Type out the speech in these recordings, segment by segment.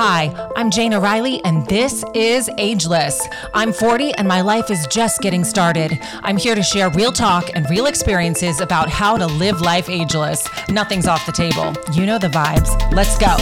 Hi, I'm Jayna Riley, and this is Ageless. I'm 40 and my life is just getting started. I'm here to share real talk and real experiences about how to live life ageless. Nothing's off the table. You know the vibes. Let's go.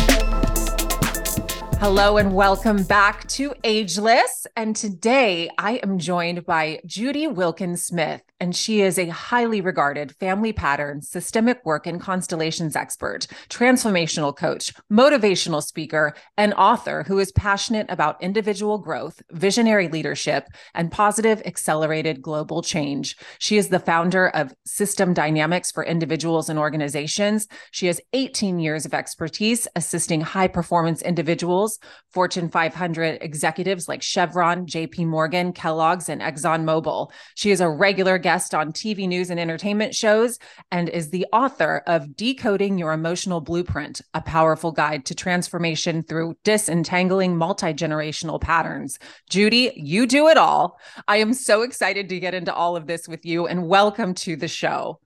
Hello and welcome back to Ageless. And today I am joined by Judy Wilkins Smith and she is a highly regarded family pattern, systemic work, and constellations expert, transformational coach, motivational speaker, and author who is passionate about individual growth, visionary leadership, and positive accelerated global change. She is the founder of System Dynamics for Individuals and Organizations. She has 18 years of expertise assisting high performance individuals, Fortune 500 executives like Chevron, JP Morgan, Kellogg's, and ExxonMobil. She is a regular guest on TV news and entertainment shows, and is the author of Decoding Your Emotional Blueprint, a powerful guide to transformation through disentangling multi generational patterns. Judy, you do it all. I am so excited to get into all of this with you, and welcome to the show.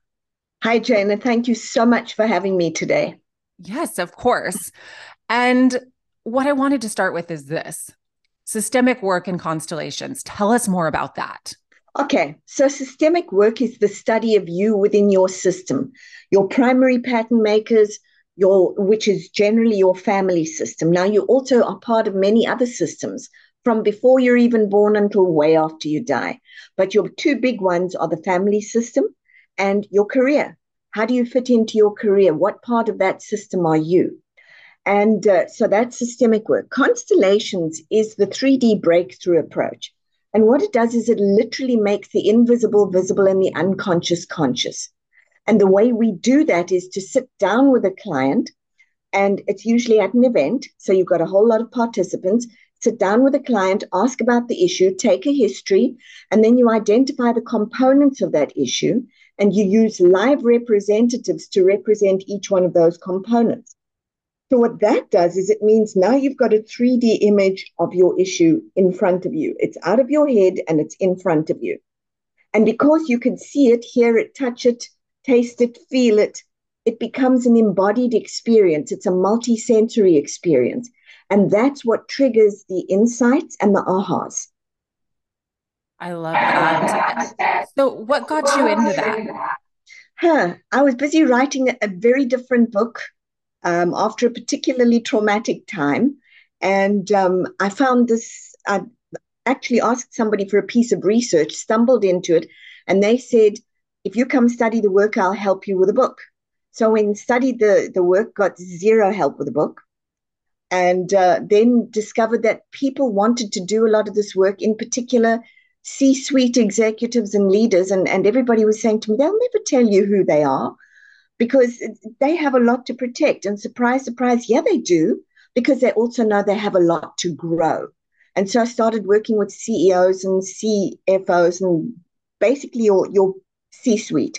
Hi, Jayna. Thank you so much for having me today. Yes, of course. And what I wanted to start with is this systemic work and constellations. Tell us more about that. Okay, so systemic work is the study of you within your system, your primary pattern makers, your which is generally your family system. Now you also are part of many other systems from before you're even born until way after you die. But your two big ones are the family system and your career. How do you fit into your career? What part of that system are you? And uh, so that's systemic work. Constellations is the 3D breakthrough approach. And what it does is it literally makes the invisible visible and the unconscious conscious. And the way we do that is to sit down with a client, and it's usually at an event. So you've got a whole lot of participants. Sit down with a client, ask about the issue, take a history, and then you identify the components of that issue, and you use live representatives to represent each one of those components. So what that does is it means now you've got a 3D image of your issue in front of you. It's out of your head and it's in front of you. And because you can see it, hear it, touch it, taste it, feel it, it becomes an embodied experience. It's a multi-sensory experience. And that's what triggers the insights and the ahas. I love that. So what got you into that? Huh. I was busy writing a very different book um, after a particularly traumatic time. And um, I found this, I actually asked somebody for a piece of research, stumbled into it, and they said, if you come study the work, I'll help you with a book. So when studied the, the work, got zero help with the book. And uh, then discovered that people wanted to do a lot of this work, in particular, C suite executives and leaders. And, and everybody was saying to me, they'll never tell you who they are because they have a lot to protect. And surprise, surprise, yeah, they do, because they also know they have a lot to grow. And so I started working with CEOs and CFOs and basically your, your C suite.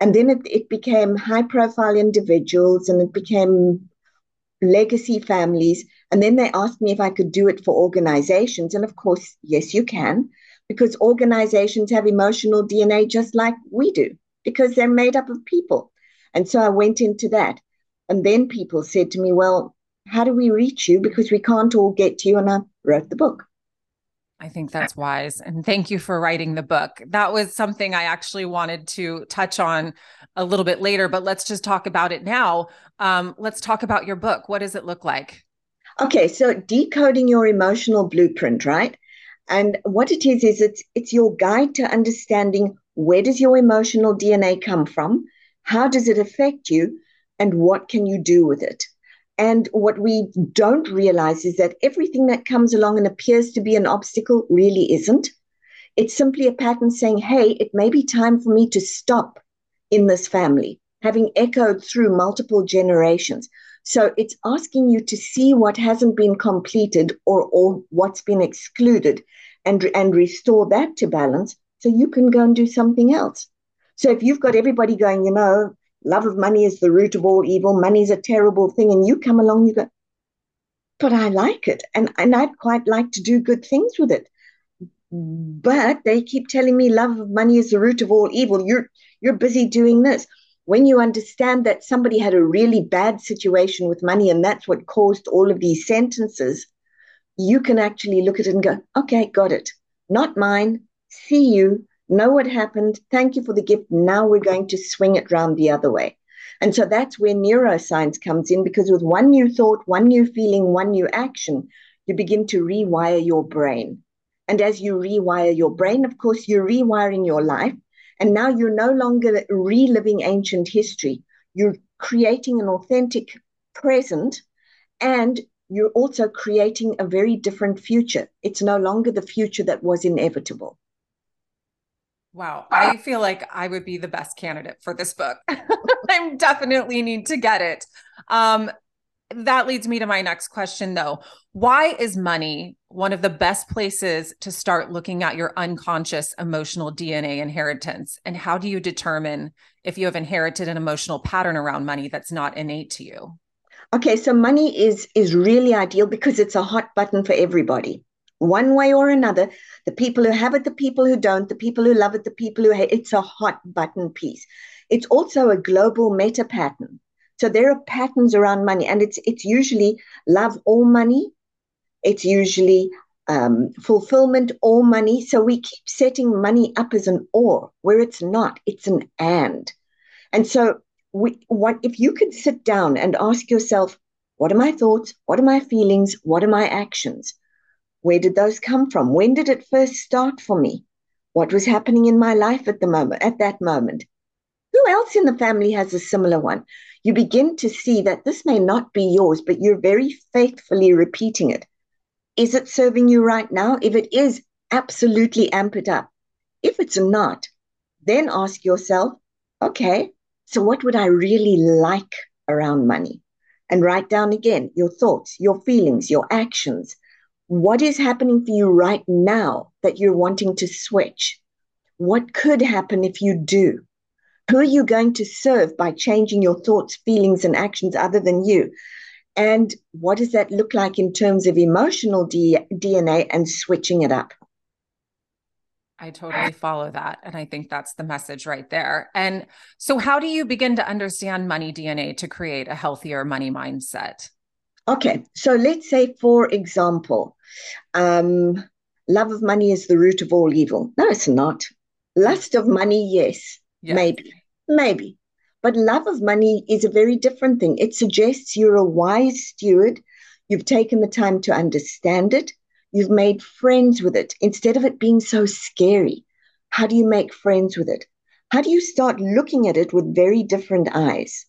And then it, it became high profile individuals and it became legacy families. And then they asked me if I could do it for organizations. And of course, yes, you can, because organizations have emotional DNA just like we do, because they're made up of people. And so I went into that. And then people said to me, Well, how do we reach you? Because we can't all get to you. And I wrote the book. I think that's wise. And thank you for writing the book. That was something I actually wanted to touch on a little bit later, but let's just talk about it now. Um, let's talk about your book. What does it look like? Okay, so decoding your emotional blueprint, right? And what it is is it's it's your guide to understanding where does your emotional DNA come from? How does it affect you? And what can you do with it? And what we don't realize is that everything that comes along and appears to be an obstacle really isn't. It's simply a pattern saying, hey, it may be time for me to stop in this family, having echoed through multiple generations. So it's asking you to see what hasn't been completed or, or what's been excluded and, and restore that to balance so you can go and do something else. So if you've got everybody going, you know, love of money is the root of all evil, money's a terrible thing, and you come along, you go, but I like it. And, and I'd quite like to do good things with it. But they keep telling me love of money is the root of all evil. You're you're busy doing this. when you understand that somebody had a really bad situation with money and that's what caused all of these sentences, you can actually look at it and go, okay, got it. Not mine. See you. Know what happened. Thank you for the gift. Now we're going to swing it round the other way. And so that's where neuroscience comes in because with one new thought, one new feeling, one new action, you begin to rewire your brain. And as you rewire your brain, of course, you're rewiring your life. And now you're no longer reliving ancient history. You're creating an authentic present and you're also creating a very different future. It's no longer the future that was inevitable. Wow. I feel like I would be the best candidate for this book. I definitely need to get it. Um, that leads me to my next question, though. Why is money one of the best places to start looking at your unconscious emotional DNA inheritance? And how do you determine if you have inherited an emotional pattern around money that's not innate to you? Okay, so money is is really ideal because it's a hot button for everybody one way or another. The people who have it, the people who don't, the people who love it, the people who hate it's a hot button piece. It's also a global meta pattern. So there are patterns around money, and it's it's usually love or money. It's usually um, fulfillment or money. So we keep setting money up as an or, where it's not. It's an and. And so we what if you could sit down and ask yourself, what are my thoughts? What are my feelings? What are my actions? Where did those come from? When did it first start for me? What was happening in my life at the moment, at that moment? Who else in the family has a similar one? You begin to see that this may not be yours, but you're very faithfully repeating it. Is it serving you right now? If it is, absolutely amp it up. If it's not, then ask yourself, okay, so what would I really like around money? And write down again your thoughts, your feelings, your actions what is happening for you right now that you're wanting to switch? What could happen if you do? Who are you going to serve by changing your thoughts, feelings, and actions other than you? And what does that look like in terms of emotional D- DNA and switching it up? I totally follow that. And I think that's the message right there. And so, how do you begin to understand money DNA to create a healthier money mindset? Okay, so let's say, for example, um, love of money is the root of all evil. No, it's not. Lust of money, yes, yes, maybe, maybe. But love of money is a very different thing. It suggests you're a wise steward. You've taken the time to understand it. You've made friends with it instead of it being so scary. How do you make friends with it? How do you start looking at it with very different eyes?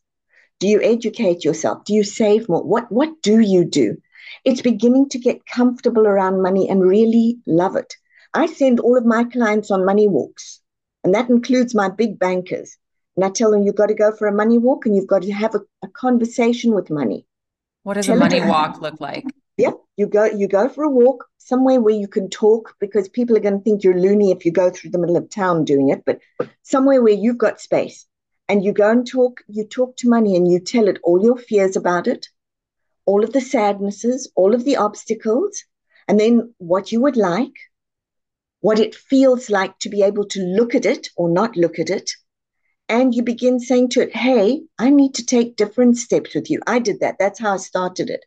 Do you educate yourself? Do you save more? What what do you do? It's beginning to get comfortable around money and really love it. I send all of my clients on money walks, and that includes my big bankers. And I tell them you've got to go for a money walk and you've got to have a, a conversation with money. What does tell a money walk look like? Yeah, you go you go for a walk somewhere where you can talk because people are going to think you're loony if you go through the middle of town doing it, but somewhere where you've got space and you go and talk, you talk to money and you tell it all your fears about it, all of the sadnesses, all of the obstacles, and then what you would like, what it feels like to be able to look at it or not look at it. And you begin saying to it, Hey, I need to take different steps with you. I did that. That's how I started it.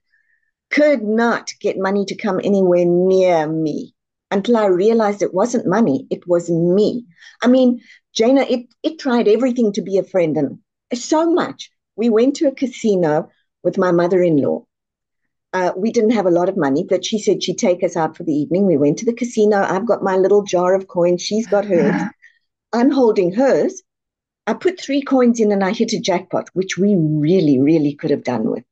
Could not get money to come anywhere near me until I realized it wasn't money, it was me. I mean, Jayna, it, it tried everything to be a friend and so much. We went to a casino with my mother in law. Uh, we didn't have a lot of money, but she said she'd take us out for the evening. We went to the casino. I've got my little jar of coins. She's got hers. I'm holding hers. I put three coins in and I hit a jackpot, which we really, really could have done with.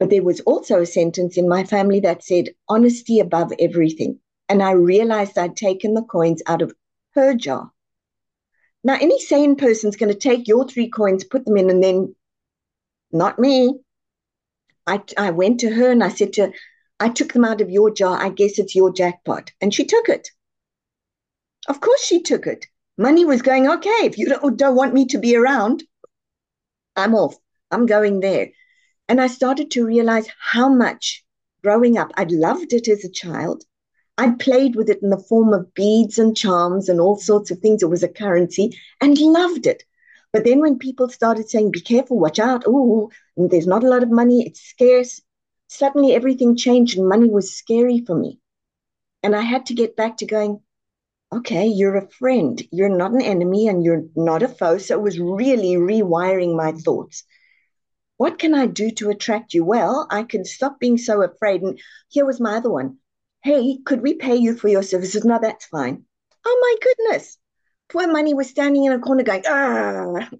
But there was also a sentence in my family that said, honesty above everything. And I realized I'd taken the coins out of her jar. Now, any sane person's going to take your three coins, put them in, and then not me. I, I went to her and I said to her, I took them out of your jar. I guess it's your jackpot. And she took it. Of course, she took it. Money was going, okay, if you don't, don't want me to be around, I'm off. I'm going there. And I started to realize how much growing up, I'd loved it as a child. I played with it in the form of beads and charms and all sorts of things. It was a currency and loved it. But then when people started saying, be careful, watch out, oh, there's not a lot of money, it's scarce, suddenly everything changed and money was scary for me. And I had to get back to going, okay, you're a friend. You're not an enemy and you're not a foe. So it was really rewiring my thoughts. What can I do to attract you? Well, I can stop being so afraid. And here was my other one. Hey, could we pay you for your services? No, that's fine. Oh my goodness. Poor money was standing in a corner going, ah.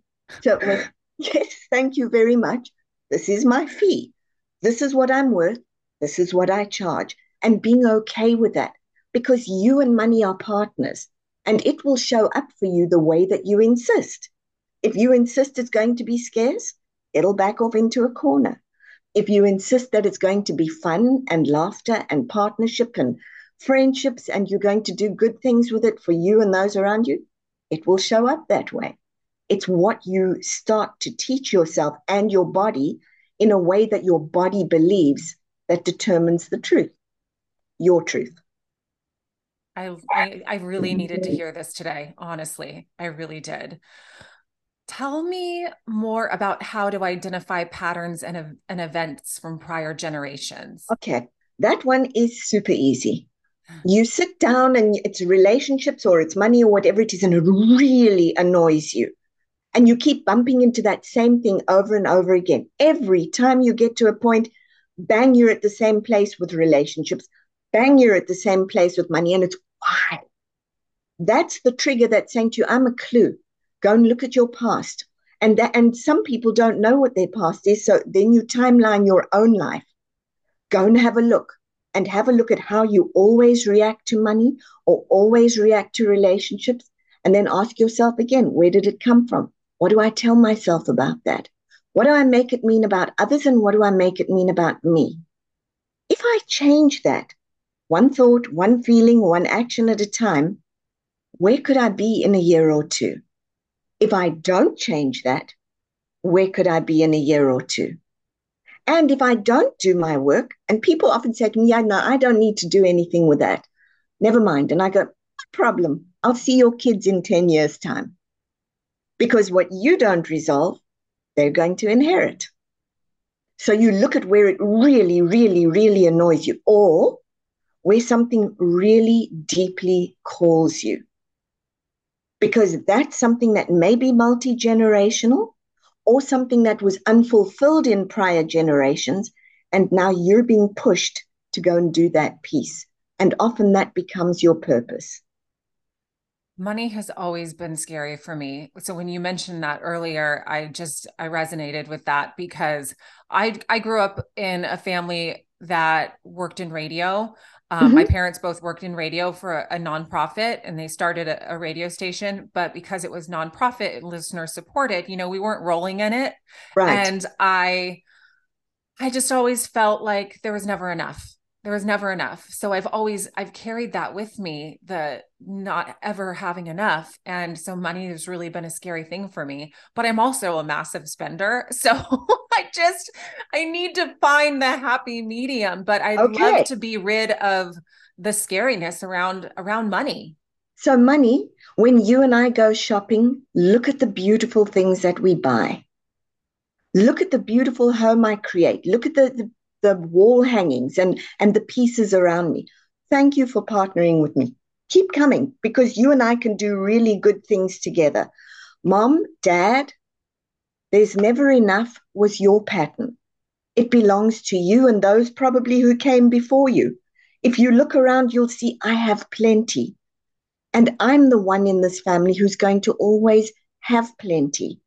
So yes, thank you very much. This is my fee. This is what I'm worth. This is what I charge. And being okay with that because you and money are partners and it will show up for you the way that you insist. If you insist it's going to be scarce, it'll back off into a corner. If you insist that it's going to be fun and laughter and partnership and friendships and you're going to do good things with it for you and those around you, it will show up that way. It's what you start to teach yourself and your body in a way that your body believes that determines the truth, your truth. I, I, I really needed to hear this today. Honestly, I really did. Tell me more about how to identify patterns and, and events from prior generations. Okay, that one is super easy. You sit down and it's relationships or it's money or whatever it is, and it really annoys you. And you keep bumping into that same thing over and over again. Every time you get to a point, bang, you're at the same place with relationships bang, you're at the same place with money. And it's why. That's the trigger that's saying to you, I'm a clue. Go and look at your past. And that, and some people don't know what their past is. So then you timeline your own life. Go and have a look and have a look at how you always react to money or always react to relationships. And then ask yourself again, where did it come from? What do I tell myself about that? What do I make it mean about others? And what do I make it mean about me? If I change that, one thought, one feeling, one action at a time, where could I be in a year or two? If I don't change that, where could I be in a year or two? And if I don't do my work, and people often say to me, Yeah, no, I don't need to do anything with that. Never mind. And I go, No problem. I'll see your kids in 10 years' time. Because what you don't resolve, they're going to inherit. So you look at where it really, really, really annoys you, or where something really deeply calls you. Because that's something that may be multi generational or something that was unfulfilled in prior generations. And now you're being pushed to go and do that piece. And often that becomes your purpose. Money has always been scary for me. So when you mentioned that earlier, I just I resonated with that because I I grew up in a family that worked in radio. Um, mm-hmm. My parents both worked in radio for a, a nonprofit and they started a, a, radio station, but because it was nonprofit and listener supported, you know, we weren't rolling in it. Right. And I, I just always felt like there was never enough there was never enough. So i've always i've carried that with me the not ever having enough. And so money has really been a scary thing for me but i'm also a massive spender. So i just i need to find the happy medium but i okay. love to be rid of the scariness around around money. So money when you and i go shopping look at the beautiful things that we buy. Look at the beautiful home I create. Look at the, the, the wall hangings and, and the pieces around me. Thank you for partnering with me. Keep coming because you and I can do really good things together. Mom, dad, there's never enough was your pattern. It belongs to you and those probably who came before you. If you look around, you'll see I have plenty. And I'm the one in this family who's going to always have plenty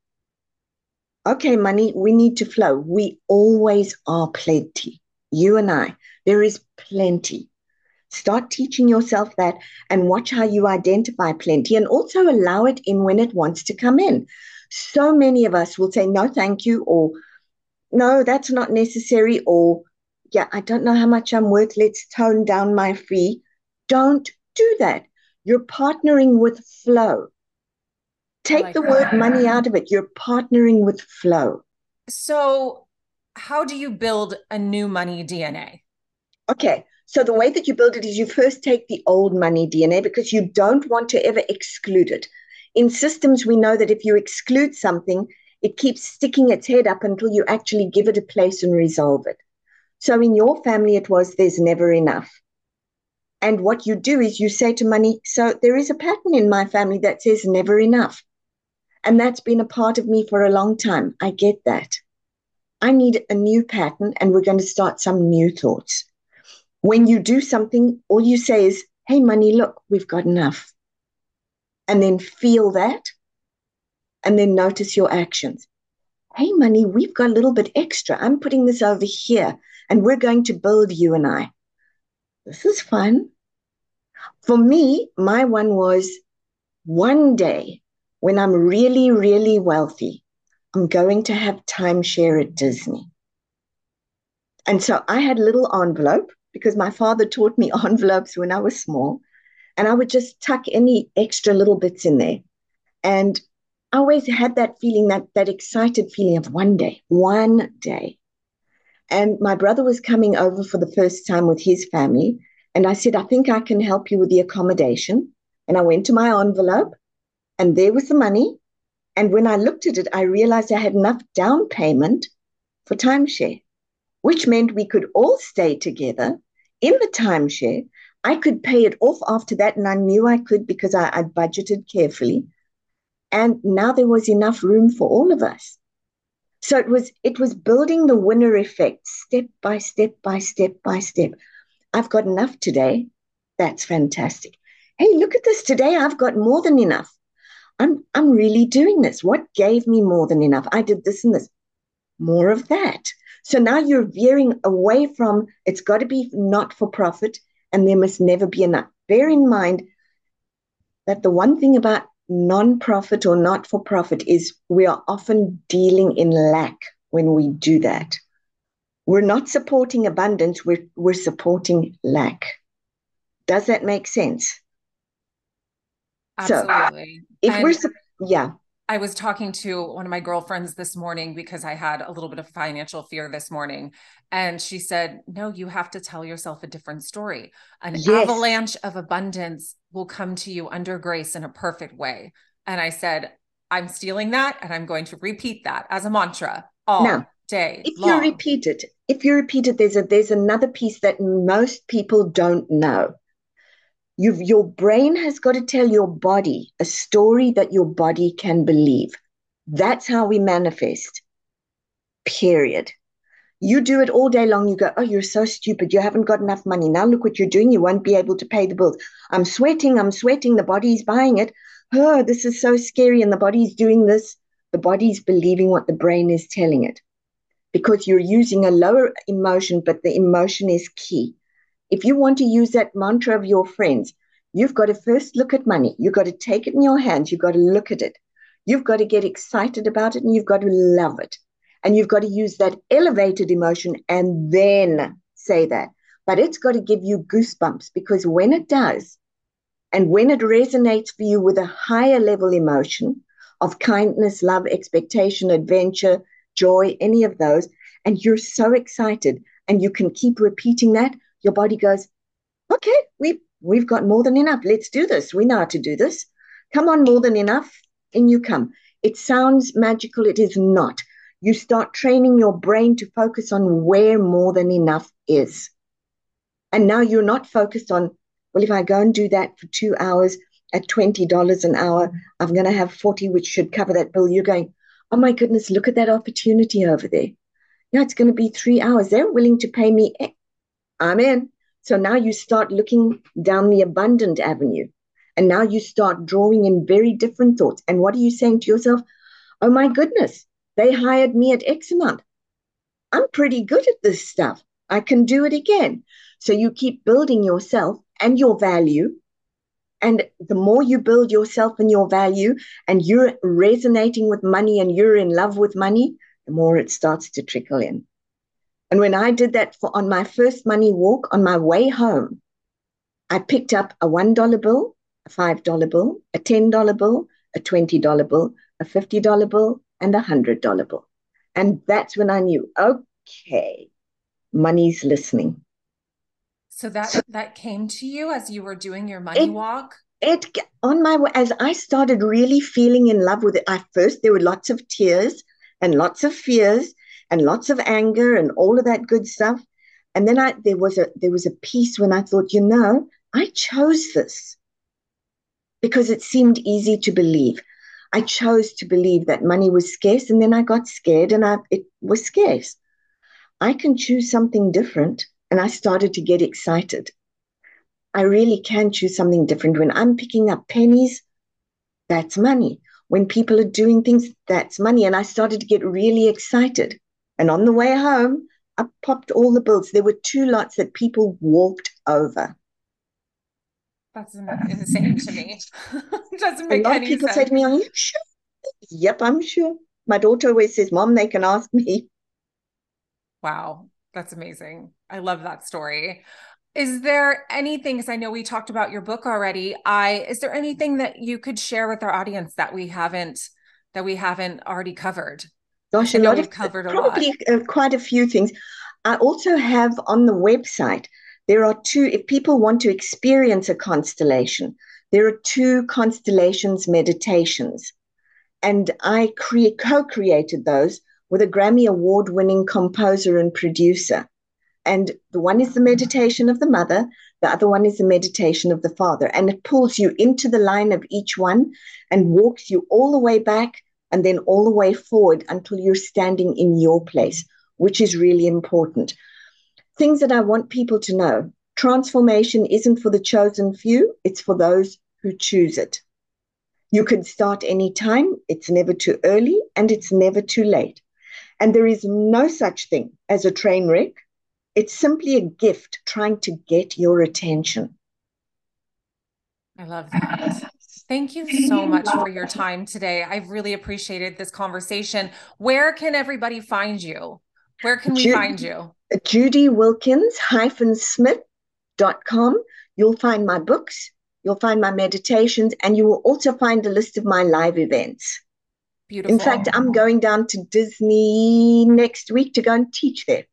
okay, money, we need to flow. We always are plenty. You and I, there is plenty. Start teaching yourself that and watch how you identify plenty and also allow it in when it wants to come in. So many of us will say, no, thank you, or no, that's not necessary, or yeah, I don't know how much I'm worth. Let's tone down my fee. Don't do that. You're partnering with flow. Take like the that. word money out of it. You're partnering with flow. So, how do you build a new money DNA? Okay. So, the way that you build it is you first take the old money DNA because you don't want to ever exclude it. In systems, we know that if you exclude something, it keeps sticking its head up until you actually give it a place and resolve it. So in your family, it was there's never enough. And what you do is you say to money, so there is a pattern in my family that says never enough. And that's been a part of me for a long time. I get that. I need a new pattern, and we're going to start some new thoughts. When you do something, all you say is, hey, money, look, we've got enough. And then feel that, and then notice your actions. Hey, money, we've got a little bit extra. I'm putting this over here, and we're going to build you and I. This is fun. For me, my one was one day when I'm really, really wealthy, I'm going to have timeshare at Disney. And so I had a little envelope because my father taught me envelopes when I was small. And I would just tuck any extra little bits in there. And I always had that feeling, that, that excited feeling of one day, one day. And my brother was coming over for the first time with his family. And I said, I think I can help you with the accommodation. And I went to my envelope, and there was the money. And when I looked at it, I realized I had enough down payment for timeshare, which meant we could all stay together in the timeshare. I could pay it off after that, and I knew I could because I, I budgeted carefully. And now there was enough room for all of us. So it was it was building the winner effect step by step by step by step. I've got enough today. That's fantastic. Hey, look at this today. I've got more than enough. I'm I'm really doing this. What gave me more than enough? I did this and this. More of that. So now you're veering away from it's got to be not for profit and there must never be enough. Bear in mind that the one thing about non-profit or not for profit is we are often dealing in lack when we do that. We're not supporting abundance, we're, we're supporting lack. Does that make sense? Absolutely. So if and we're, yeah. I was talking to one of my girlfriends this morning because I had a little bit of financial fear this morning. And she said, No, you have to tell yourself a different story. An yes. avalanche of abundance will come to you under grace in a perfect way. And I said, I'm stealing that and I'm going to repeat that as a mantra all now, day. If long. you repeat it, if you repeat it, there's a there's another piece that most people don't know. You've, your brain has got to tell your body a story that your body can believe. That's how we manifest. Period. You do it all day long. You go, Oh, you're so stupid. You haven't got enough money. Now look what you're doing. You won't be able to pay the bills. I'm sweating. I'm sweating. The body's buying it. Oh, this is so scary. And the body's doing this. The body's believing what the brain is telling it because you're using a lower emotion, but the emotion is key. If you want to use that mantra of your friends, you've got to first look at money. You've got to take it in your hands. You've got to look at it. You've got to get excited about it and you've got to love it. And you've got to use that elevated emotion and then say that. But it's got to give you goosebumps because when it does, and when it resonates for you with a higher level emotion of kindness, love, expectation, adventure, joy, any of those, and you're so excited and you can keep repeating that, your body goes, okay, we, we've got more than enough. Let's do this. We know how to do this. Come on, more than enough. And you come. It sounds magical. It is not. You start training your brain to focus on where more than enough is. And now you're not focused on, well, if I go and do that for two hours at $20 an hour, I'm going to have 40, which should cover that bill. You're going, oh my goodness, look at that opportunity over there. Yeah, it's going to be three hours. They're willing to pay me I'm in. So now you start looking down the abundant avenue. And now you start drawing in very different thoughts. And what are you saying to yourself? Oh my goodness, they hired me at X amount. I'm pretty good at this stuff. I can do it again. So you keep building yourself and your value. And the more you build yourself and your value, and you're resonating with money and you're in love with money, the more it starts to trickle in. And when I did that for on my first money walk on my way home, I picked up a $1 bill, a $5 bill, a $10 bill, a $20 bill, a $50 bill, and a $100 bill. And that's when I knew, okay, money's listening. So that that came to you as you were doing your money it, walk? it on my way as I started really feeling in love with it. At first, there were lots of tears and lots of fears and lots of anger and all of that good stuff. And then I there was a there was a piece when I thought, you know, I chose this because it seemed easy to believe. I chose to believe that money was scarce, and then I got scared, and I, it was scarce. I can choose something different, and I started to get excited. I really can choose something different. When I'm picking up pennies, that's money. When people are doing things, that's money. And I started to get really excited. And on the way home, I popped all the bills. There were two lots that people walked over. That's insane to me. Doesn't make a lot any of people sense. say to me, Are you sure? Yep, I'm sure. My daughter always says, Mom, they can ask me. Wow, that's amazing. I love that story. Is there anything, because I know we talked about your book already. I is there anything that you could share with our audience that we haven't that we haven't already covered? Gosh, a lot of covered a probably uh, quite a few things. I also have on the website, there are two, if people want to experience a constellation, there are two constellations meditations. And I create, co-created those with a Grammy award winning composer and producer. And the one is the meditation of the mother, the other one is the meditation of the father. And it pulls you into the line of each one and walks you all the way back and then all the way forward until you're standing in your place, which is really important. Things that I want people to know transformation isn't for the chosen few, it's for those who choose it. You can start anytime, it's never too early, and it's never too late. And there is no such thing as a train wreck. It's simply a gift trying to get your attention. I love that. Thank you so much for your time today. I've really appreciated this conversation. Where can everybody find you? Where can we find you? Judy Wilkins Smith.com. You'll find my books, you'll find my meditations, and you will also find a list of my live events. Beautiful. In fact, I'm going down to Disney next week to go and teach there.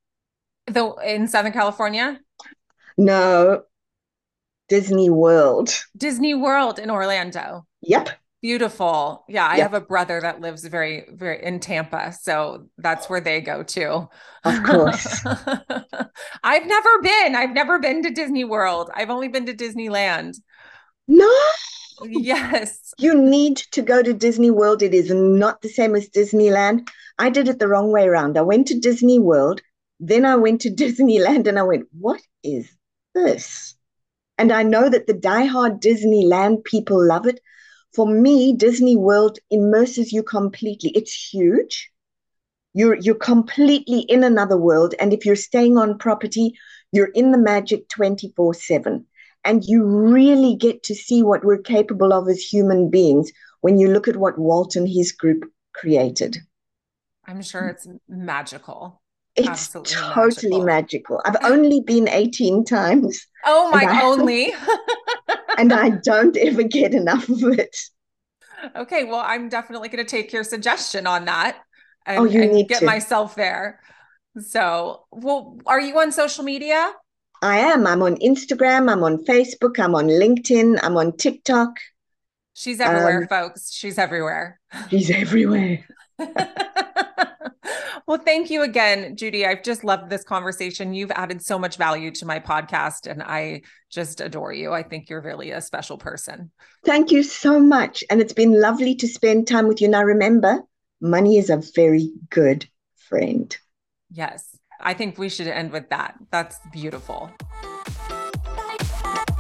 Though in Southern California, No, Disney World. Disney World in Orlando. Yep. Beautiful. Yeah, I Yeah. have a brother that lives very, very in Tampa. So that's where they go to. Of course. I've never been. I've never been to Disney World. I've only been to Disneyland. No, Yes. you need to go to Disney World. It is not the same as Disneyland. I did it the wrong way around. I went to Disney World, then I went to Disneyland, and I went, What is this? And I know that the diehard Disneyland people love it. For me, Disney World immerses you completely. It's huge. You're you're completely in another world. And if you're staying on property, you're in the magic 24-7. And you really get to see what we're capable of as human beings when you look at what Walt and his group created. I'm sure it's magical. It's Absolutely totally magical. I've only been 18 times Oh my, I- only. and I don't ever get enough of it. okay, well, I'm definitely going to take your suggestion on that and, Oh, and get to. myself there. So, well, are you on social media? I am. I'm on Instagram, I'm on Facebook, I'm on LinkedIn, I'm on TikTok. She's everywhere, Um, folks. She's everywhere. She's everywhere. well, thank you again, Judy. I've just loved this conversation. You've added so much value to my podcast, and I just adore you. I think you're really a special person. Thank you so much. And it's been lovely to spend time with you. Now, remember, money is a very good friend. Yes, I think we should end with that. That's beautiful.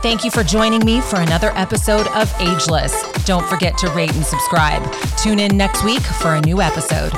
Thank you for joining me for another episode of Ageless. Don't forget to rate and subscribe. Tune in next week for a new episode.